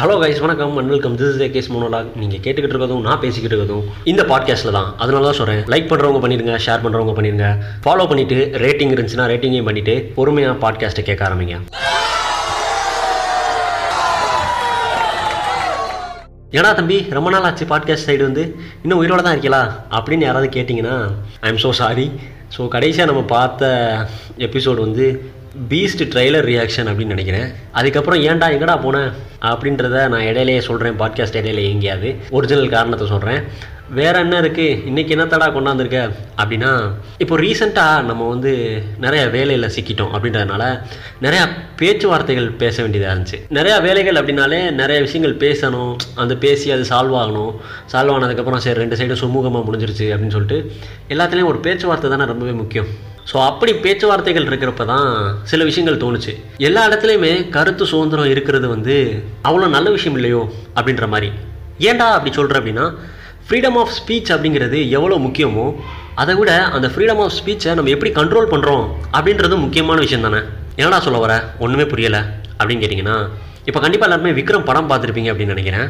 Hello guys வணக்கம். And welcome this is case monologue நீங்கள் கேட்டுக்கிட்டு இருக்கிறதும் நான் பேசிக்கிட்டு இருக்கதும் இந்த பாட்காஸ்ட்டில் தான். அதனால தான் சொல்கிறேன் லைக் பண்ணுறவங்க பண்ணிடுங்க ஷேர் பண்ணுறவங்க பண்ணிடுங்க. ஃபாலோ பண்ணிவிட்டு ரேட்டிங் இருந்துச்சுன்னா ரேட்டிங்கையும் பண்ணிவிட்டு பொறுமையாக பாட்காஸ்ட்டை கேட்க ஆரம்பிங்க. ஏடா தம்பி ரொம்ப நாள் ஆச்சு பாட்காஸ்ட் சைடு வந்து. இன்னும் உயிரோட தான் இருக்கீங்களா அப்படின்னு யாராவது கேட்டிங்கன்னா I am so sorry so கடைசியாக நம்ம பார்த்த எபிசோடு வந்து பீஸ்ட் ட்ரைலர் ரியாக்ஷன் அப்படின்னு நினைக்கிறேன். அதுக்கப்புறம் ஏன்டா எங்கடா போனேன் அப்படின்றத நான் இடையிலேயே சொல்கிறேன் பாட்காஸ்ட் இடையில எங்கேயாவது ஒரிஜினல் காரணத்தை சொல்கிறேன் வேற என்ன இருக்குது இன்றைக்கி என்னத்தடா கொண்டாந்துருக்க? அப்படின்னா இப்போ ரீசெண்டாக நம்ம வந்து நிறைய வேலையில் சிக்கிட்டோம் அப்படின்றதுனால நிறையா பேச்சுவார்த்தைகள் பேச வேண்டியதாக இருந்துச்சு. நிறையா வேலைகள் அப்படின்னாலே நிறைய விஷயங்கள் பேசணும். அந்த பேசி அது சால்வ் ஆகணும். சால்வ் ஆனதுக்கப்புறம் சரி ரெண்டு சைடும் சுமூகமாக முடிஞ்சிருச்சு அப்படின்னு சொல்லிட்டு எல்லாத்துலேயும் ஒரு பேச்சுவார்த்தை தானே ரொம்பவே முக்கியம். ஸோ அப்படி பேச்சுவார்த்தைகள் இருக்கிறப்ப தான் சில விஷயங்கள் தோணுச்சு. எல்லா இடத்துலையுமே கருத்து சுதந்திரம் இருக்கிறது வந்து அவ்வளோ நல்ல விஷயம் இல்லையோ அப்படின்ற மாதிரி. ஏன்டா அப்படி சொல்கிற அப்படின்னா ஃப்ரீடம் ஆஃப் ஸ்பீச் அப்படிங்கிறது எவ்வளோ முக்கியமோ அதை விட அந்த ஃப்ரீடம் ஆஃப் ஸ்பீச்சை நம்ம எப்படி கண்ட்ரோல் பண்ணுறோம் அப்படின்றது முக்கியமான விஷயம் தானே. என்னடா சொல்ல வர? ஒன்றுமே புரியலை அப்படின்னு கேட்டிங்கன்னா இப்போ கண்டிப்பாக எல்லாருமே விக்ரம் படம் பார்த்துருப்பீங்க அப்படின்னு நினைக்கிறேன்.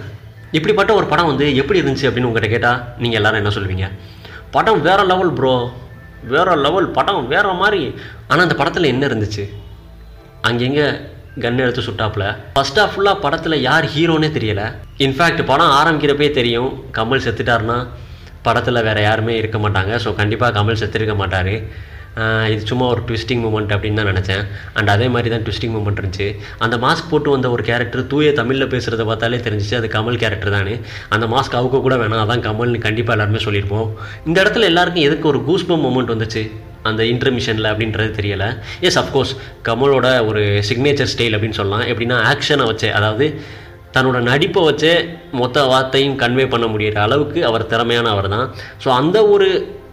இப்படிப்பட்ட ஒரு படம் வந்து எப்படி இருந்துச்சு அப்படின்னு உங்கள்கிட்ட கேட்டால் நீங்கள் எல்லாரும் என்ன சொல்லுவீங்க? படம் வேறு லெவல் ப்ரோ வேற லெவல் படம் வேற மாதிரி. ஆனால் அந்த படத்தில் என்ன இருந்துச்சு? அங்கெங்கே கன் எடுத்து சுட்டாப்புல. ஃபர்ஸ்ட் ஆஃப் ஃபுல்லாக படத்தில் யார் ஹீரோனே தெரியலை. இன்ஃபேக்ட் படம் ஆரம்பிக்கிறப்பே தெரியும் கமல் செத்துட்டாருன்னா படத்தில் வேறு யாருமே இருக்க மாட்டாங்க. ஸோ கண்டிப்பாக கமல் செத்துருக்க மாட்டார். இது சும்மா ஒரு ட்விஸ்டிங் மூமெண்ட் அப்படின்னு தான் நினச்சேன். அண்ட் அதே மாதிரி தான் ட்விஸ்டிங் மூமெண்ட் இருந்துச்சு. அந்த மாஸ்க் போட்டு வந்த ஒரு கேரக்டர் தூய தமிழில் பேசுகிறத பார்த்தாலே தெரிஞ்சிச்சு அது கமல் கேரக்டர் தானே. அந்த மாஸ்க் அவுக்க கூட வேணாம் அதான் கமல்னு கண்டிப்பாக எல்லாருமே சொல்லியிருப்போம். இந்த இடத்துல எல்லாருக்கும் எதுக்கு ஒரு கூஸ்பம் மூமெண்ட் வந்துச்சு? அந்த இன்டர்மிஷனில் அப்படின்றது தெரியலை. எஸ் அஃப்கோர்ஸ் கமலோட ஒரு சிக்னேச்சர் ஸ்டைல் அப்படின்னு சொல்லலாம். எப்படின்னா ஆக்ஷனை வச்சு அதாவது தன்னோட நடிப்பை வச்சே மொத்த வார்த்தையும் கன்வே பண்ண முடிகிற அளவுக்கு அவர் திறமையான அவர் தான். ஸோ அந்த ஒரு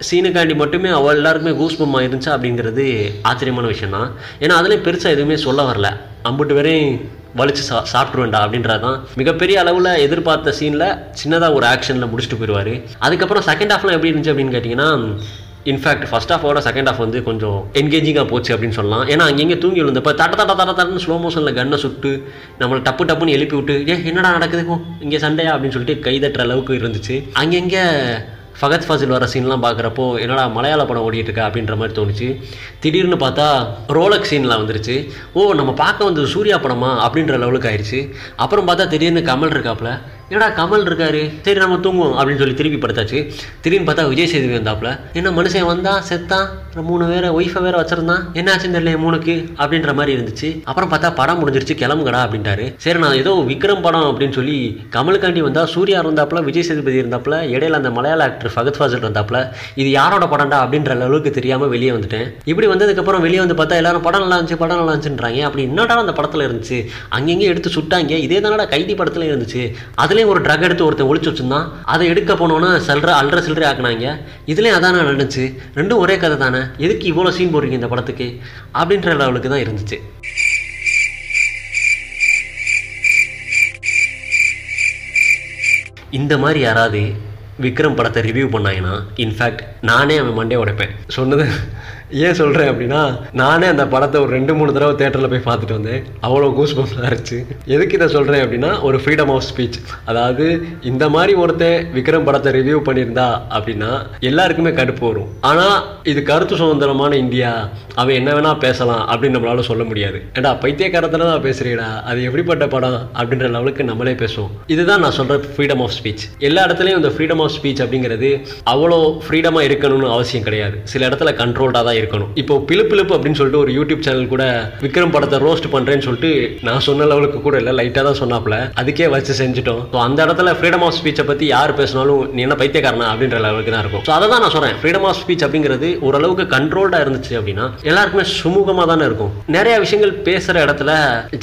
சீனுக்காண்டி மட்டுமே அவள் எல்லாருக்குமே கூஸ்பமாக இருந்துச்சா அப்படிங்கிறது ஆச்சரியமான விஷயம் தான் ஏன்னா அதுலேயும் பெருசாக எதுவுமே சொல்ல வரல. அம்புட்டு வரையும் வலிச்சு சா சாப்பிட்ருவேண்டா அப்படின்றது தான் மிகப்பெரிய அளவில் எதிர்பார்த்த சீனில் சின்னதாக ஒரு ஆக்ஷனில் முடிச்சுட்டு போயிடுவார் அதுக்கப்புறம் செகண்ட் ஹாஃப்லாம் எப்படி இருந்துச்சு அப்படின்னு கேட்டிங்கன்னா in fact fact first second half வந்து கொஞ்சம் என்கேஜிங்காக போச்சு அப்படின்னு சொல்லலாம். ஏன்னா அங்கங்கே தூங்கி விழுந்தப்போ தட்ட தட்ட தட்ட தட்டன்னு ஸ்லோ மோஷனில் கண்ணை சுட்டு நம்மளை டப்பு டப்புன்னு எழுப்பி விட்டு ஏ என்னடா நடக்குது? இங்கே சண்டையா? அப்படின்னு சொல்லிட்டு கை தட்டுற அளவுக்கு இருந்துச்சு. அங்கங்கே ஃபகத் ஃபாசில் வர சீன்லாம் பார்க்குறப்போ என்னடா மலையாள படம் ஓடிட்டு இருக்கா அப்படின்ற மாதிரி தோணுச்சு. திடீர்னு பார்த்தா ரோலக் சீன்லாம் வந்துருச்சு. ஓ நம்ம பார்க்க வந்தது சூர்யா படமா? அப்படின்ற லெவலுக்கு ஆயிடுச்சு அப்புறம் பார்த்தா திடீர்னு கமல் இருக்காப்புல. என்னடா கமல் இருக்காரு? சரி நம்ம தூங்குவோம் அப்படின்னு சொல்லி திருப்பி படுத்தாச்சு. திடீர்னு பார்த்தா விஜய் சேதுவி வந்தாப்புல. என்ன மனுஷன் வந்தா செத்தான் மூணு வேற ஒய்ஃபை வேற வச்சிருந்தான் என்ன ஆச்சுன்னு தெரியல மூணுக்கு? அப்படின்ற மாதிரி இருந்துச்சு. அப்புறம் பார்த்தா படம் முடிஞ்சிருச்சு கிளம்புங்கடா அப்படின்ட்டாரு. சரி நான் ஏதோ விக்ரம் படம் அப்படின்னு சொல்லி கமலுக்காண்டி வந்தா சூர்யா இருந்தாப்புல விஜய் சேதுபதி இருந்தாப்புல இடையில அந்த மலையாள ஆக்டர் ஃபகத் ஃபாசல் இருந்தாப்புல இது யாரோட படம்டா அப்படின்ற அளவுக்கு தெரியாம வெளியே வந்துட்டேன். இப்படி வந்ததுக்கப்புறம் வெளியே வந்து பார்த்தா எல்லாரும் படம் நல்லா இருந்துச்சு படம் நல்லா இருந்துச்சுன்றாங்க. அப்படி என்னடா அந்த படத்தில் இருந்துச்சு. அங்கங்கே எடுத்து சுட்டாங்க. இதே தானடா கைதி படத்துல இருந்துச்சு. அதுலேயும் ஒரு ட்ரக் எடுத்து ஒருத்தன் ஒழிச்சு வச்சிருந்தான். அதை எடுக்க போனோன்னா சல்ற அல்ற சில்லறை ஆக்குனாங்க. இதுலேயும் அதானே நடந்துச்சு. ரெண்டும் ஒரே கதை தானே. எதுக்கு இவ்வளோ சீன் போடுறீங்க இந்த படத்துக்கு? அப்படின்ற லெவலுக்கு தான் இருந்துச்சு. இந்த மாதிரி யாராவது விக்ரம் படத்தை ரிவ்யூ பண்ணாங்கன்னா இன்ஃபேக்ட் நானே அவன் மண்டே உடைப்பேன். சொன்னது ஏன் சொல்கிறேன் அப்படின்னா நானே அந்த படத்தை ஒரு ரெண்டு மூணு தடவை தேட்டரில் போய் பார்த்துட்டு வந்தேன். அவ்வளோ கூஸ்பம்ஸாக இருந்துச்சு. எதுக்கு இதை சொல்கிறேன் அப்படின்னா ஒரு ஃப்ரீடம் ஆஃப் ஸ்பீச் அதாவது இந்த மாதிரி ஒருத்தன் விக்ரம் படத்தை ரிவ்யூ பண்ணியிருந்தா அப்படின்னா எல்லாருக்குமே கடுப்பு வரும். ஆனால் இது கருத்து சுதந்திரமான இந்தியா அவன் என்ன வேணால் பேசலாம் அப்படின்னு நம்மளால சொல்ல முடியாது. ஏடா பைத்தியக்காரத்தில் தான் பேசுகிறீடா அது எப்படிப்பட்ட படம் அப்படின்ற லெவலுக்கு நம்மளே பேசுவோம். இதுதான் நான் சொல்கிற ஃப்ரீடம் ஆஃப் ஸ்பீச் எல்லா இடத்துலையும் இந்த ஃப்ரீடம் ஆஃப் ஸ்பீச் அப்படிங்கிறது அவ்வளோ ஃப்ரீடமாக இருக்கணும்னு அவசியம் கிடையாது. சில இடத்துல கண்ட்ரோல்டாக தான் இருக்கணும் இப்போ பிலுப்பிலுப்பு அப்படின்னு சொல்லிட்டு ஒரு யூடியூப் சேனல் கூட விக்ரம் படத்தை ரோஸ்ட் பண்ணுறேன்னு சொல்லிட்டு நான் சொன்ன லெவலுக்கு கூட இல்லை லைட்டாக தான் சொன்னாப்ல அதுக்கே வச்சு செஞ்சுட்டோம். ஸோ அந்த இடத்துல ஃப்ரீடம் ஆஃப் ஸ்பீச்சை பற்றி யார் பேசினாலும் நீ என்ன பைத்தியக்காரனா அப்படின்ற லெவலுக்கு தான் இருக்கும். ஸோ அதை தான் நான் சொல்கிறேன் ஃப்ரீடம் ஆஃப் ஸ்பீச் அப்படிங்கிறது ஓரளவுக்கு கண்ட்ரோல்டாக இருந்துச்சு அப்படின்னா எல்லாருக்குமே சுமூகமாக தானே இருக்கும். நிறைய விஷயங்கள் பேசுகிற இடத்துல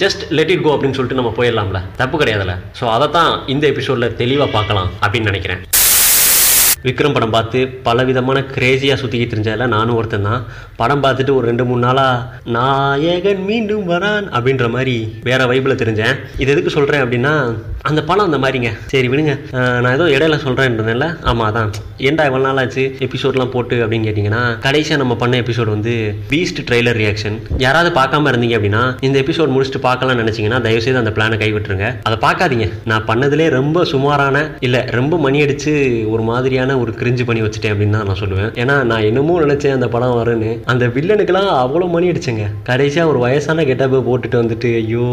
ஜஸ்ட் லெட் இட் கோ அப்படின்னு சொல்லிட்டு நம்ம போயிடலாம்ல. தப்பு கிடையாதுல. ஸோ அதை தான் இந்த எபிசோடில் தெளிவாக பார்க்கலாம் அப்படின்னு நினைக்கிறேன். விக்ரம் படம் பார்த்து பல விதமான கிரேசியாக சுற்றிக்கிட்டு இருந்ததில் நானும் ஒருத்தன் தான். படம் பார்த்துட்டு ஒரு ரெண்டு மூணு நாளாக நாயகன் மீண்டும் வரான் அப்படின்ற மாதிரி வேறு வைப்பில் தெரிஞ்சேன். இது எதுக்கு சொல்கிறேன் அப்படின்னா அந்த படம் அந்த மாதிரிங்க. சரி விடுங்க. நான் ஏதோ இடையில சொல்கிறேன்றதுல ஆமாம் அதான். ஏன்டா இவ்வளோ நாள் ஆச்சு? எபிசோட்லாம் போட்டு அப்படின்னு கேட்டிங்கன்னா கடைசியாக நம்ம பண்ண எபிசோட் வந்து பீஸ்ட் ட்ரெய்லர் ரியாக்ஷன் யாராவது பார்க்காம இருந்தீங்க அப்படின்னா இந்த எபிசோட் முடிச்சுட்டு பார்க்கலாம்னு நினச்சிங்கன்னா தயவுசெய்து அந்த பிளானை கைவிட்டுருங்க. அதை பார்க்காதீங்க. நான் பண்ணதுலே ரொம்ப சுமாரான இல்லை ரொம்ப மணி அடித்து ஒரு மாதிரியான ஒரு கிரிஞ்சு பண்ணி வச்சுட்டேன் அப்படின்னு தான் நான் சொல்லுவேன். ஏன்னா நான் என்னமோ நினச்சேன் அந்த படம் வரும்னு. அந்த வில்லனுக்கெல்லாம் அவ்வளோ மணி அடிச்சுங்க. கடைசியாக ஒரு வயசான கெட்டப்பு போட்டுட்டு வந்துட்டு ஐயோ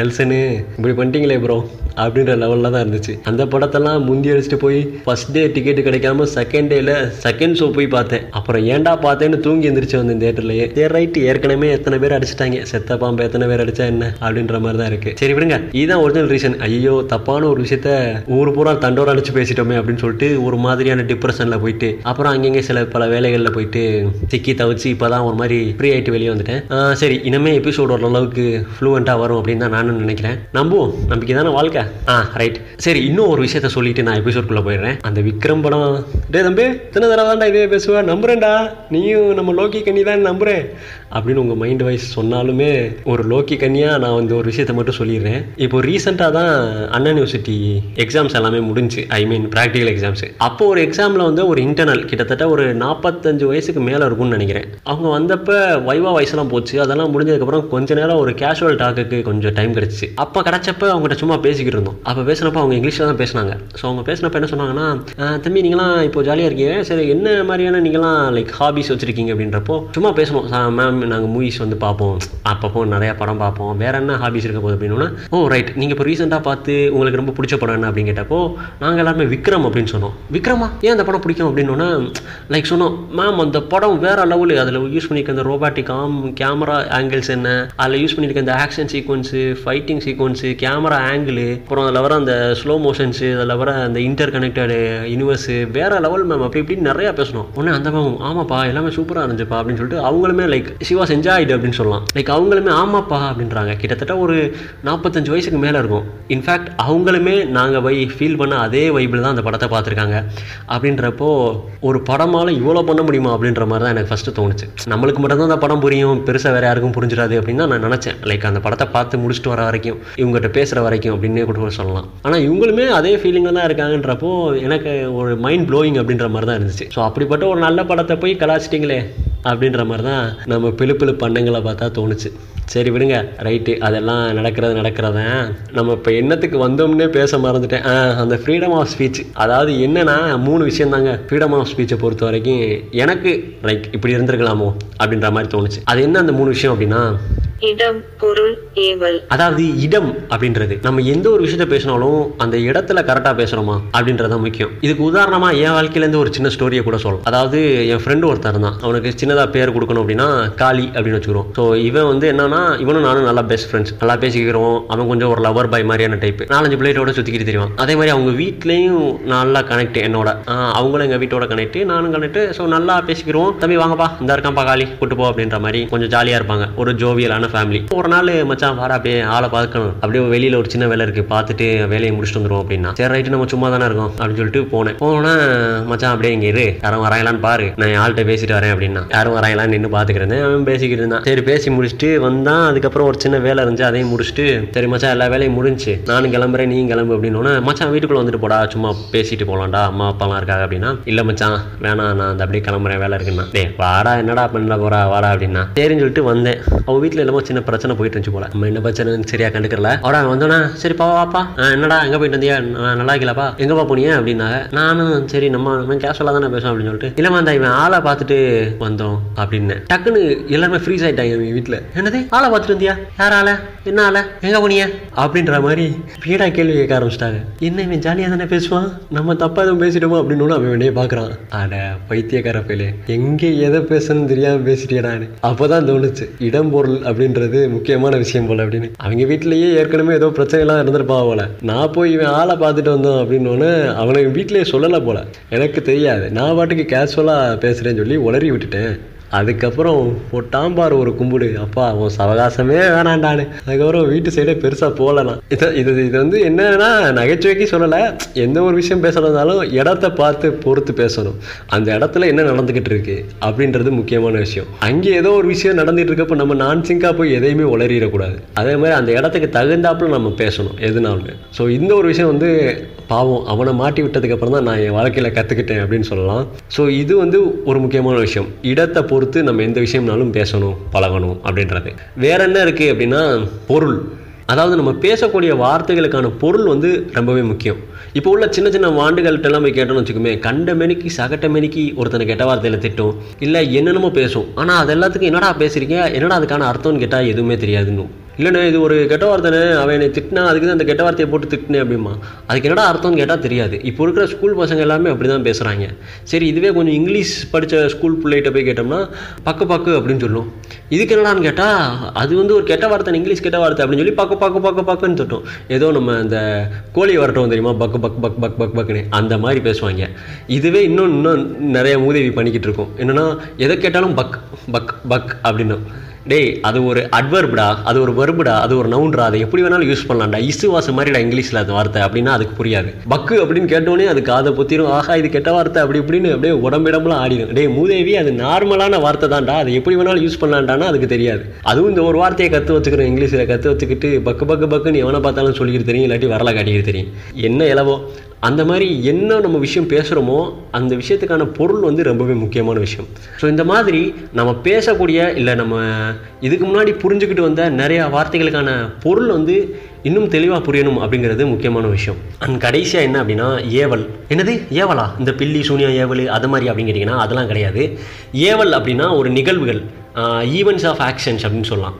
நெல்சனு இப்படி பண்ணிட்டீங்களே ப்ரோ அப்படின்ற லெவலில் தான் இருந்துச்சு. அந்த படத்தெல்லாம் முந்தி அடிச்சுட்டு போய் ஃபர்ஸ்ட் டே டிக்கெட் கிடைக்காம செகண்ட் டேல செகண்ட் ஷோ போய் பார்த்தேன். அப்புறம் ஏன்டா பார்த்தேன்னு தூங்கி எந்திரிச்சு வந்தேன் தேட்டர்லயே சரி ரைட் ஏற்கனவே எத்தனை பேர் அடிச்சிட்டாங்க. செத்த பாம்பு எத்தனை பேர் அடிச்சா என்ன அப்படின்ற மாதிரி தான் இருக்கு. சரி விடுங்க. இதுதான் ஒரிஜினல் ரீசன் ஐயோ தப்பான ஒரு விஷயத்த ஊர் பூரா தண்டோட அடிச்சு பேசிட்டோமே அப்படின்னு சொல்லிட்டு ஒரு மாதிரியான டிப்ரெஷனில் போயிட்டு அப்புறம் அங்கங்கே சில பல வேலைகளில் போயிட்டு சிக்கி தவிச்சு இப்போதான் ஒரு மாதிரி ஃப்ரீ ஆகிட்டு வெளியே வந்துட்டேன். ஆ, சரி இனிமே எபிசோட் ஓரளவுக்கு ஃப்ளூவெண்ட்டாக வரும் அப்படின்னு தான் நானும் நினைக்கிறேன். நம்புவோம். நம்பிக்கை தானே வாழ்க்கை? ஆ ரைட் சரி இன்னும் ஒரு விஷயத்த சொல்லிட்டு நான் எபிசோட்குள்ளே போயிடுறேன். அந்த விக்ரம் படம் டே தம்பி இத்தனை தடவை தான்டா இதே பேசுவேன் நம்புறேன்டா. நீயும் நம்ம லோக்கி கண்ணி தான் நம்புறேன் அப்படின்னு உங்கள் மைண்ட் வைஸ் சொன்னாலுமே ஒரு லோக்கி கன்னியாக நான் வந்து ஒரு விஷயத்த மட்டும் சொல்லிடுறேன். இப்போ ரீசெண்டாக தான் அண்ணா யூனிவர்சிட்டி எக்ஸாம்ஸ் எல்லாமே முடிஞ்சு ஐ மீன் ப்ராக்டிக்கல் எக்ஸாம்ஸ் அப்போ ஒரு எக்ஸாமில் வந்து ஒரு இன்டர்னல் கிட்டத்தட்ட ஒரு நாற்பத்தஞ்சு வயசுக்கு மேலே இருக்கும்னு நினைக்கிறேன். அவங்க வந்தப்போ வைவா வயசுலாம் போச்சு. அதெல்லாம் முடிஞ்சதுக்கப்புறம் கொஞ்ச நேரம் ஒரு கேஷுவல் டாக்குக்கு கொஞ்சம் டைம் கிடச்சிச்சு. அப்போ கிடச்சப்ப அவங்ககிட்ட சும்மா பேசிக்கிட்டு இருந்தோம். அப்போ பேசினப்போ அவங்க இங்கிலீஷில் தான் பேசினாங்க. ஸோ அவங்க பேசினப்போ என்ன சொன்னாங்கன்னா தம்பி நீங்களாம் இப்போ ஜாலியாக இருக்கீங்க. சரி என்ன மாதிரியான நீங்களாம் லைக் ஹாபிஸ் வச்சுருக்கீங்க? அப்படின்றப்போ சும்மா பேசணும் மேம் நாங்கள் மூவிஸ் வந்து பார்ப்போம். அப்பப்போ நிறையா படம் பார்ப்போம். வேற என்ன ஹாபிஸ் இருக்க போகுது அப்படின்னா ஓ ரைட் நீங்கள் இப்போ ரீசெண்டாக பார்த்து உங்களுக்கு ரொம்ப பிடிச்ச படம் என்ன? அப்படின்னு கேட்டப்போ நாங்கள் எல்லாருமே விக்ரம் அப்படின்னு சொன்னோம். விக்ரமா? ஏன் அந்த படம் பிடிக்கும் அப்படின்னோன்னா லைக் சொன்னோம் மேம் அந்த படம் வேற லெவலு அதில் யூஸ் பண்ணியிருக்க அந்த ரோபாட்டிக் ஆம் கேமரா ஆங்கிள்ஸ் என்ன? அதில் யூஸ் பண்ணியிருக்க அந்த action sequence fighting sequence camera angle அப்புறம் அதில் வர அந்த ஸ்லோ மோஷன்ஸு அதில் வர அந்த இன்டர் கனெக்டடு யூனிவர்ஸு வேற லெவல் மேம் அப்படி இப்படின்னு நிறையா பேசணும் உடனே அந்த மேம் ஆமாப்பா எல்லாமே சூப்பராக இருந்துச்சுப்பா. அப்படின்னு சொல்லிட்டு அவங்களுமே லைக் சிவாஸ் என்ஜாய்டு அப்படின்னு சொல்லலாம். லைக் அவங்களுமே ஆமாப்பா அப்படின்றாங்க. கிட்டத்தட்ட ஒரு நாற்பத்தஞ்சு வயசுக்கு மேலே இருக்கும். இன்ஃபேக்ட் அவங்களுமே நாங்கள் வை ஃபீல் பண்ண அதே வைபிள் தான் அந்த படத்தை பார்த்துருக்காங்க. அப்படின்றப்போ ஒரு படமால் இவ்வளோ பண்ண முடியுமா அப்படின்ற மாதிரி தான் எனக்கு ஃபஸ்ட்டு தோணுச்சு. நம்மளுக்கு மட்டும்தான் அந்த படம் புரியும். பெருசாக வேறு யாருக்கும் புரிஞ்சிடாது அப்படின்னு தான் நான் நினச்சேன். லைக் அந்த படத்தை பார்த்து முடிச்சுட்டு வர வரைக்கும் இவங்ககிட்ட பேசுகிற வரைக்கும் அப்படின்னே கூட சொல்லலாம். ஆனால் இவங்களுமே அதே ஃபீலிங்கில் தான் இருக்காங்கன்றப்போ எனக்கு ஒரு மைண்ட் ப்ளோயிங் அப்படின்ற மாதிரி தான் இருந்துச்சு. ஸோ அப்படிப்பட்ட ஒரு நல்ல படத்தை போய் கலாச்சிட்டிங்களே. அப்படின்ற மாதிரி தான் நம்ம பிழுப்பிழு பண்ணங்களை பார்த்தா தோணுச்சு. சரி விடுங்க ரைட்டு. அதெல்லாம் நடக்கிறது நடக்கிறத? நம்ம இப்போ என்னத்துக்கு வந்தோம்னே பேச மறந்துட்டேன். ஆ, அந்த ஃப்ரீடம் ஆஃப் ஸ்பீச் அதாவது என்னன்னா மூணு விஷயம் தாங்க ஃப்ரீடம் ஆஃப் ஸ்பீச்சை பொறுத்த வரைக்கும் எனக்கு லைக் இப்படி இருந்திருக்கலாமோ அப்படின்ற மாதிரி தோணுச்சு. அது என்ன அந்த மூணு விஷயம் அப்படின்னா இடம் பொருள் ஏவல். அதாவது இடம் அப்படின்றது. நம்ம எந்த ஒரு விஷயத்த பேசினாலும் அந்த இடத்துல கரெக்டா பேசுறோமா அப்படின்றது தான் முக்கியம். இதுக்கு உதாரணமா என் வாழ்க்கையில இருந்து ஒரு சின்ன ஸ்டோரியை கூட சொல்லலாம். அதாவது என் ஃப்ரெண்டு ஒருத்தர் தான் அவனுக்கு சின்னதா பேர் கொடுக்கணும் அப்படின்னா காளி அப்படின்னு வச்சுக்கிறோம். ஸோ இவன் வந்து என்னன்னா இவனும் நானும் நல்லா பெஸ்ட் ஃப்ரெண்ட்ஸ் நல்லா பேசிக்கிறோம். அவன் கொஞ்சம் ஒரு லவர் பாய் மாதிரியான டைப் நாலஞ்சு பிள்ளைகளோட சுத்திக்கிட்டு தெரியும் அதே மாதிரி அவங்க வீட்லயும் நல்லா கனெக்ட் என்னோட. ஆஹ் அவங்களும் எங்க வீட்டோட கனெக்ட் நானும் கனெக்ட் ஸோ நல்லா பேசிக்கிறோம். தம்பி வாங்கப்பா. இந்த இருக்கான்ப்பா காளி. கூட்டு போ அப்படின்ற மாதிரி கொஞ்சம் ஜாலியா இருப்பாங்க. ஒரு ஜோவியலான ஃபேமிலி ஒரு நாள் மச்சான் வாடா அப்படியே ஆளை பார்க்கணும். அப்படியே வெளியில் ஒரு சின்ன வேலை இருக்கு. பார்த்துட்டு வேலையை முடிச்சுட்டு வந்துடும் அப்படின்னா. சரி ரைட்டு நம்ம சும்மா தானே இருக்கோம் அப்படின்னு சொல்லிட்டு போனேன். போனா மச்சான் அப்படியே இங்கே இரு. யாரும் வரையலான்னு பாரு. நான் ஆள்கிட்ட பேசிட்டு வரேன் அப்படின்னா. யாரும் வரையலான்னு நின்று பார்த்துக்கிறேன் அவன் பேசிக்கிட்டு இருந்தான். சரி பேசி முடிச்சுட்டு வந்தான். அதுக்கப்புறம் ஒரு சின்ன வேலை இருந்துச்சு. அதையும் முடிச்சுட்டு சரி மச்சான் எல்லா வேலையும் முடிஞ்சு. நானும் கிளம்புறேன் நீ கிளம்பு அப்படின்னு மச்சான் வீட்டுக்குள்ள வந்துட்டு போடா. சும்மா பேசிட்டு போலாம்டா. அம்மா அப்பாலாம் இருக்காங்க அப்படின்னா. இல்ல மச்சான் வேணாம் நான் அந்த அப்படியே கிளம்புறேன். வேலை இருக்குன்னா. டேய் வாடா என்னடா பண்ண போறா? வாடா அப்படின்னா. சரின்னு சொல்லிட்டு வந்தேன். அவள் வீட்டில் எல்லாமோ சின்ன பிரச்சனை போயிட்டு இருந்துச்சு போல. நம்ம என்ன பிரச்சனைன்னு சரியா கண்டுக்கல அவடா வந்தோன்னா சரி வாப்பா என்னடா எங்க போயிட்டு வந்தியா? ஆ, நல்லா இருக்கலப்பா எங்கப்பா போனியா? அப்படின்னாங்க. நானும் சரி நம்ம நம்ம கேஷுவலாக தானே பேசுவோம் அப்படின்னு சொல்லிட்டு இல்லைம்மா அந்த இவன் ஆளை பார்த்துட்டு வந்தோம் அப்படின்னு. டக்குன்னு எல்லாருமே ஃப்ரீஸ் ஆயிட்டாங்க இவங்க வீட்டில் என்னது? ஆளை பார்த்துட்டு வந்தியா? யார் ஆளை? என்ன ஆளை? எங்க போனியா? அப்படின்ற மாதிரி பீடா கேள்வி கேட்க ஆரம்பிச்சிட்டாங்க. என்ன இவன் ஜாலியாக தானே பேசுவான்? நம்ம தப்பா எதுவும் பேசிட்டோமோ? அப்படின்னு அவன் வெளியே பார்க்குறான். அட பைத்தியக்கார பையலே. எங்கே எதை பேசணும்னு தெரியாம பேசிட்டேடான்னு அப்போதான் தோணுச்சு. இடம் பொருள் அப்படின்றது முக்கியமான விஷயம் போல அப்படின்னு. அவங்க வீட்டிலேயே ஏற்கனவே ஏதோ பிரச்சனைலாம் இருந்திருப்பா போல. நான் போய் இவன் ஆளை பார்த்துட்டு வந்தோம் அப்படின்னு அவனை வீட்டிலேயே சொல்லலை போல. எனக்கு தெரியாது. நான் பாட்டுக்கு கேஷுவலாக பேசுகிறேன்னு சொல்லி உளறி விட்டுட்டேன். அதுக்கப்புறம் பொட்டாம்பார் ஒரு கும்பிடு. அப்பா உன் சவகாசமே வேணாண்டானு அதுக்கப்புறம் வீட்டு சைடே பெருசாக போகலாம் இது இது இது வந்து என்னன்னா நகைச்சுவைக்கு சொல்லலை. எந்த ஒரு விஷயம் பேசுறதாலும் இடத்த பார்த்து பொறுத்து பேசணும். அந்த இடத்துல என்ன நடந்துக்கிட்டு இருக்கு அப்படின்றது முக்கியமான விஷயம். அங்கே ஏதோ ஒரு விஷயம் நடந்துட்டு இருக்கப்ப நம்ம நான் சிங்காக போய் எதையுமே உளறிடக்கூடாது. அதே மாதிரி அந்த இடத்துக்கு தகுந்தாப்புல நம்ம பேசணும் எதுனாலுமே. ஸோ இந்த ஒரு விஷயம் வந்து பாவம் அவனை மாட்டி விட்டதுக்கப்புறம் தான் நான் என் வாழ்க்கையில் கற்றுக்கிட்டேன் அப்படின்னு சொல்லலாம். ஸோ இது வந்து ஒரு முக்கியமான விஷயம். இடத்தை பொறுத்து நம்ம எந்த விஷயம்னாலும் பேசணும் பழகணும் அப்படின்றது. வேற என்ன இருக்குது அப்படின்னா பொருள். அதாவது நம்ம பேசக்கூடிய வார்த்தைகளுக்கான பொருள் வந்து ரொம்பவே முக்கியம். இப்போ உள்ள சின்ன சின்ன வாண்டுகள்கிட்ட எல்லாம் போய் கேட்டோம்னு வச்சுக்கோமே கண்ட மெனிக்கு சகட்ட மெனிக்கு ஒருத்தனை கெட்ட வார்த்தையில் திட்டும். இல்லை என்னென்னமோ பேசும். ஆனால் அது எல்லாத்துக்கும் என்னடா பேசுறீங்க? என்னடா அதுக்கான அர்த்தம்னு கேட்டால் எதுவுமே தெரியாதுன்னு இல்லைண்ணே இது ஒரு கெட்ட வார்த்தைனே அவன் என்னை திட்டினா அதுக்கு தான் அந்த கெட்ட வார்த்தையை போட்டு திட்டினேன் அப்படிமா அதுக்கு என்னடா அர்த்தம்னு கேட்டால் தெரியாது. இப்போ இருக்கிற ஸ்கூல் பசங்க எல்லாமே அப்படி தான் பேசுகிறாங்க சரி இதுவே கொஞ்சம் இங்கிலீஷ் படித்த ஸ்கூல் பிள்ளைகிட்ட போய் கேட்டோம்னா பக்கு பக்கு அப்படின்னு சொல்லும். இதுக்கு என்னடான்னு கேட்டால் அது வந்து ஒரு கெட்ட வார்த்தை இங்கிலீஷ் கெட்ட வார்த்தை அப்படின்னு சொல்லி பக்கு பக்கு பக்கு பக்குன்னு தொட்டோம். ஏதோ நம்ம இந்த கோழி வரட்டும் தெரியுமா? பக்கு பக் பக் பக் பக் பக்குன்னு. அந்த மாதிரி பேசுவாங்க. இதுவே இன்னும் இன்னும் நிறைய மூதேவி பண்ணிக்கிட்டு இருக்கோம். என்னென்னா எதை கேட்டாலும் பக் பக் பக் அப்படின்னு. டேய் அது ஒரு அட்வர்ப்டா அது ஒரு வெர்புடா அது ஒரு நவுன்டா அதை எப்படி வேணாலும் யூஸ் பண்ணலாம்டா. இசு வாசம் மாதிரிடா இங்கிலீஷில் அது வார்த்தை அப்படின்னா அதுக்கு புரியாது. பக்கு அப்படின்னு கேட்டோடனே அது காதை பொத்திரும். ஆஹா இது கெட்ட வார்த்தை அப்படி இப்படின்னு அப்படியே உடம்பிடம்லாம் ஆடிடும் டேய் மூதேவி அது நார்மலான வார்த்தை தான்டா. அதை எப்படி வேணாலும் யூஸ் பண்ணலான்டானா அதுக்கு தெரியாது. அதுவும் இந்த ஒரு வார்த்தையை கற்று வச்சுக்கிறோம் இங்கிலீஷில் கற்று வச்சுக்கிட்டு பக்கு பக்கு பக்குன்னு எவனை பார்த்தாலும் சொல்லிக்கிட்டு தெரியும் இல்லாட்டி வரல காட்டிக்கிட்டு தெரியும். என்ன இலவோ அந்த மாதிரி என்ன நம்ம விஷயம் பேசுகிறோமோ அந்த விஷயத்துக்கான பொருள் வந்து ரொம்பவே முக்கியமான விஷயம். ஸோ இந்த மாதிரி நம்ம பேசக்கூடிய இல்லை நம்ம இதுக்கு முன்னாடி புரிஞ்சுக்கிட்டு வந்த நிறையா வார்த்தைகளுக்கான பொருள் வந்து இன்னும் தெளிவாக புரியணும் அப்படிங்கிறது முக்கியமான விஷயம். அண்ட் கடைசியாக என்ன அப்படின்னா ஏவல். என்னது? ஏவலா? இந்த பில்லி சூனியம் ஏவல் அது மாதிரி அப்படின்னு கேட்டிங்கன்னா அதெல்லாம் கிடையாது. ஏவல் அப்படின்னா ஒரு நிகழ்வுகள். ஈவெண்ட்ஸ் ஆஃப் ஆக்ஷன்ஸ் அப்படின்னு சொல்லலாம்.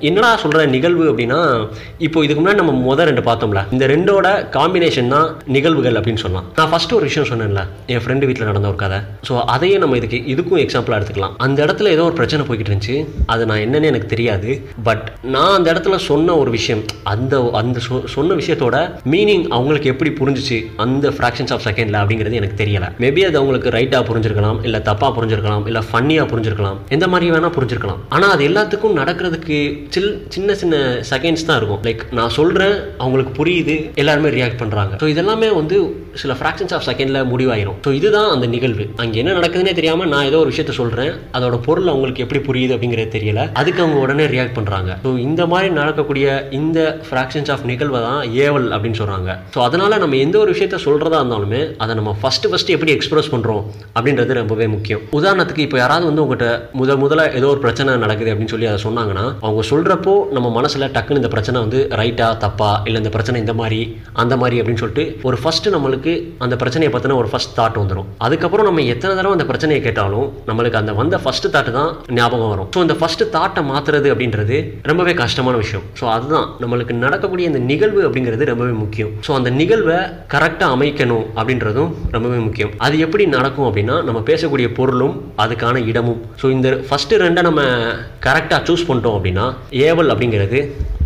என்னடா சொல்கிற நிகழ்வு அப்படின்னா இப்போ இதுக்கு முன்னாடி நம்ம முதல் ரெண்டு பார்த்தோம்ல. இந்த ரெண்டோட காம்பினேஷன் தான் நிகழ்வுகள் அப்படின்னு சொல்லலாம். நான் ஃபஸ்ட்டு ஒரு விஷயம் சொன்னேன்ல என் ஃப்ரெண்டு வீட்டில் நடந்த ஒரு கதை. ஸோ அதையே நம்ம இதுக்கு இதுக்கும் எக்ஸாம்பிளாக எடுத்துக்கலாம். அந்த இடத்துல ஏதோ ஒரு பிரச்சனை போய்கிட்டு இருந்துச்சு. அது நான் என்னன்னு எனக்கு தெரியாது. பட் நான் அந்த இடத்துல சொன்ன ஒரு விஷயம் அந்த அந்த சொ- சொன்ன விஷயத்தோட மீனிங் அவங்களுக்கு எப்படி புரிஞ்சுச்சு? அந்த ஃப்ராக்ஷன்ஸ் ஆஃப் செகண்டில் அப்படிங்கிறது எனக்கு தெரியல. மேபி அது அவங்களுக்கு ரைட்டாக புரிஞ்சிருக்கலாம் இல்லை தப்பாக புரிஞ்சிருக்கலாம் இல்லை ஃபன்னியாக புரிஞ்சிருக்கலாம். எந்த மாதிரி வேணால் புரிஞ்சிருக்கலாம். ஆனால் அது எல்லாத்துக்கும் நடக்கிறதுக்கு சில் சின்ன சின்ன செகண்ட்ஸ் தான் இருக்கும். லைக் நான் சொல்கிறேன் அவங்களுக்கு புரியுது எல்லாருமே ரியாக்ட் பண்ணுறாங்க ஸோ இதெல்லாமே வந்து சில ஃப்ராக்ஷன்ஸ் ஆஃப் செகண்டில் முடிவாயிரும். ஸோ இதுதான் அந்த நிகழ்வு. அங்கே என்ன நடக்குதுன்னே தெரியாமல் நான் ஏதோ ஒரு விஷயத்த சொல்கிறேன் அதோட பொருள் அவங்களுக்கு எப்படி புரியுது அப்படிங்கிறது தெரியல. அதுக்கு அவங்க உடனே ரியாக்ட் பண்ணுறாங்க ஸோ இந்த மாதிரி நடக்கக்கூடிய இந்த ஃப்ராக்ஷன்ஸ் ஆஃப் நிகழ்வை தான் ஏவல் அப்படின்னு சொல்கிறாங்க ஸோ அதனால் நம்ம எந்த ஒரு விஷயத்த சொல்கிறதா இருந்தாலுமே அதை நம்ம ஃபஸ்ட்டு ஃபஸ்ட்டு எப்படி எக்ஸ்பிரஸ் பண்ணுறோம் அப்படின்றது ரொம்பவே முக்கியம். உதாரணத்துக்கு இப்போ யாராவது வந்து உங்கள்கிட்ட முத முதல்ல ஏதோ ஒரு பிரச்சனை நடக்குது அப்படின்னு சொல்லி அதை சொன்னாங்கன்னா அவங்க சொல்கிறப்போ நம்ம மனசில் டக்குன்னு இந்த பிரச்சனை வந்து ரைட்டா தப்பா இல்லை இந்த பிரச்சனை இந்த மாதிரி அந்த மாதிரி அப்படின்னு சொல்லிட்டு ஒரு ஃபஸ்ட்டு நம்மளுக்கு அந்த பிரச்சனையை பற்றின ஒரு ஃபஸ்ட் தாட் வந்துடும் அதுக்கப்புறம் நம்ம எத்தனை தடவை அந்த பிரச்சனையை கேட்டாலும் நம்மளுக்கு அந்த வந்த ஃபஸ்ட்டு தாட்டு தான் ஞாபகம் வரும். ஸோ இந்த ஃபஸ்ட்டு தாட்டை மாற்றுறது அப்படின்றது ரொம்பவே கஷ்டமான விஷயம். ஸோ அதுதான். நம்மளுக்கு நடக்கக்கூடிய இந்த நிகழ்வு அப்படிங்கிறது ரொம்பவே முக்கியம். ஸோ அந்த நிகழ்வை கரெக்டாக அமைக்கணும் அப்படின்றதும் ரொம்பவே முக்கியம். அது எப்படி நடக்கும் அப்படின்னா நம்ம பேசக்கூடிய பொருளும் அதுக்கான இடமும். ஸோ இந்த ஃபஸ்ட் ஃபஸ்ட்டு ரெண்டை நம்ம கரெக்டாக சூஸ் பண்ணிட்டோம் அப்படின்னா ஏவல் அப்படிங்கிறது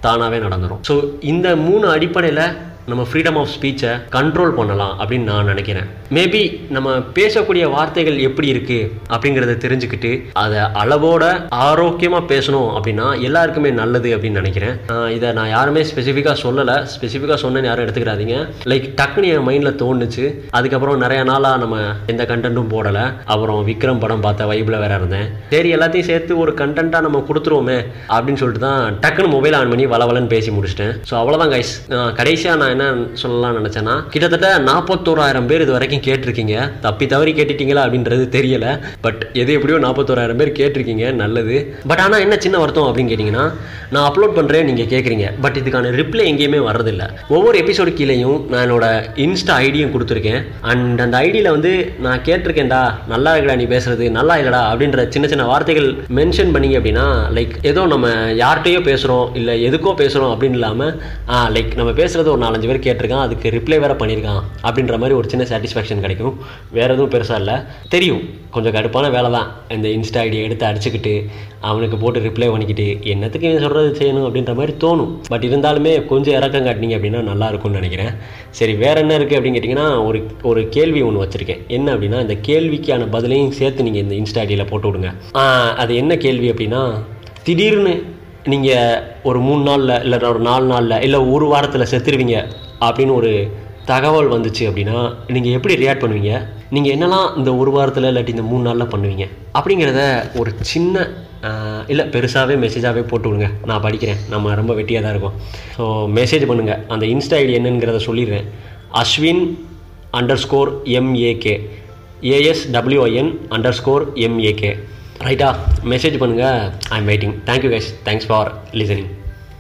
தானாகவே நடந்துடும் ஸோ இந்த மூணு அடிப்படையில் நம்ம ஃப்ரீடம் ஆஃப் ஸ்பீச்சை கண்ட்ரோல் பண்ணலாம் அப்படின்னு நான் நினைக்கிறேன். மேபி நம்ம பேசக்கூடிய வார்த்தைகள் எப்படி இருக்கு அப்படிங்கிறத தெரிஞ்சுக்கிட்டு அதை அளவோட ஆரோக்கியமாக பேசணும் அப்படின்னா எல்லாருக்குமே நல்லது அப்படின்னு நினைக்கிறேன். இதை நான் யாருமே ஸ்பெசிஃபிக்காக சொல்லலை. ஸ்பெசிஃபிக்காக சொன்னேன்னு யாரும் எடுத்துக்கிறாதீங்க லைக் டக்குன்னு என் மைண்டில் தோணுச்சு. அதுக்கப்புறம் நிறைய நாளாக நம்ம எந்த கண்டென்ட்டும் போடலை. அப்புறம் விக்ரம் படம் பார்த்த வைப்பில் வேற இருந்தேன். சரி எல்லாத்தையும் சேர்த்து ஒரு கண்டென்ட்டாக நம்ம கொடுத்துருவோமே அப்படின்னு சொல்லிட்டு தான் டக்குன்னு மொபைல் ஆன் பண்ணி வளவலன்னு பேசி முடிச்சிட்டேன். ஸோ அவ்வளோதான் கைஸ் கடைசியாக நான் என்ன சொல்லலாம்னு நினச்சேன்னா கிட்டத்தட்ட நாற்பத்தோராயிரம் பேர் இது வரைக்கும் கேட்டிருக்கீங்க. தப்பி தவறி கேட்டுட்டீங்களா அப்படின்றது தெரியல. பட் எது எப்படியோ நாற்பத்தோராயிரம் பேர் கேட்டிருக்கீங்க நல்லது. பட் ஆனால் என்ன சின்ன வருத்தம் அப்படின்னு கேட்டிங்கன்னா நான் அப்லோட் பண்ணுறேன் நீங்கள் கேட்குறீங்க பட் இதுக்கான ரிப்ளை எங்கேயுமே வர்றதில்ல. ஒவ்வொரு எபிசோடு கீழேயும் நான் என்னோட இன்ஸ்டா ஐடியும் கொடுத்துருக்கேன். அண்ட் அந்த ஐடியில் வந்து நான் கேட்டிருக்கேன்டா நல்லா இருக்கடா நீ பேசுறது நல்லா இல்லடா அப்படின்ற சின்ன சின்ன வார்த்தைகள் மென்ஷன் பண்ணீங்க அப்படின்னா லைக் ஏதோ நம்ம யார்கிட்டயோ பேசுகிறோம் இல்லை எதுக்கோ பேசுகிறோம் அப்படின்னு இல்லாமல் லைக் நம்ம பேசுகிறது ஒரு நாலஞ்சு நாலஞ்சு பேர் கேட்டிருக்கான் அதுக்கு ரிப்ளை வேறு பண்ணியிருக்கான் அப்படின்ற மாதிரி ஒரு சின்ன சாட்டிஸ்ஃபேக்ஷன் கிடைக்கும். வேறு எதுவும் பெருசாக இல்லை. தெரியும் கொஞ்சம் கடுப்பான வேலை தான். இந்த இன்ஸ்டா ஐடியை எடுத்து அடிச்சுக்கிட்டு அவனுக்கு போட்டு ரிப்ளை பண்ணிக்கிட்டு என்னத்துக்கு இவன் சொல்கிறது செய்யணும் அப்படின்ற மாதிரி தோணும். பட் இருந்தாலுமே கொஞ்சம் இறக்கம் காட்டினீங்க அப்படின்னா நல்லா இருக்கும்னு நினைக்கிறேன். சரி வேறு என்ன இருக்குது அப்படின்னு கேட்டிங்கன்னா ஒரு ஒரு கேள்வி ஒன்று வச்சுருக்கேன். என்ன அப்படின்னா இந்த கேள்விக்கான பதிலையும் சேர்த்து நீங்கள் இந்த இன்ஸ்டா ஐடியில் போட்டு விடுங்க. அது என்ன கேள்வி அப்படின்னா திடீர்னு நீங்கள் ஒரு மூணு நாளில் இல்லை ஒரு நாலு நாளில் இல்லை ஒரு வாரத்தில் செத்துருவீங்க அப்படின்னு ஒரு தகவல் வந்துச்சு அப்படின்னா நீங்கள் எப்படி ரியாக்ட் பண்ணுவீங்க? நீங்கள் என்னெல்லாம் இந்த ஒரு வாரத்தில் இல்லாட்டி இந்த மூணு நாளில் பண்ணுவீங்க? அப்படிங்கிறத ஒரு சின்ன இல்லை பெருசாகவே மெசேஜாகவே போட்டு விடுங்க. நான் படிக்கிறேன். நம்ம ரொம்ப வெட்டியாக தான் இருக்கும். ஸோ மெசேஜ் பண்ணுங்கள் அந்த இன்ஸ்டா ஐடி என்னங்கிறத சொல்லிடுறேன். Ashwin underscore M A K A S W I N underscore M A K ரைட்டா மெசேஜ் பண்ணுங்கள் I am waiting thank you guys thanks for listening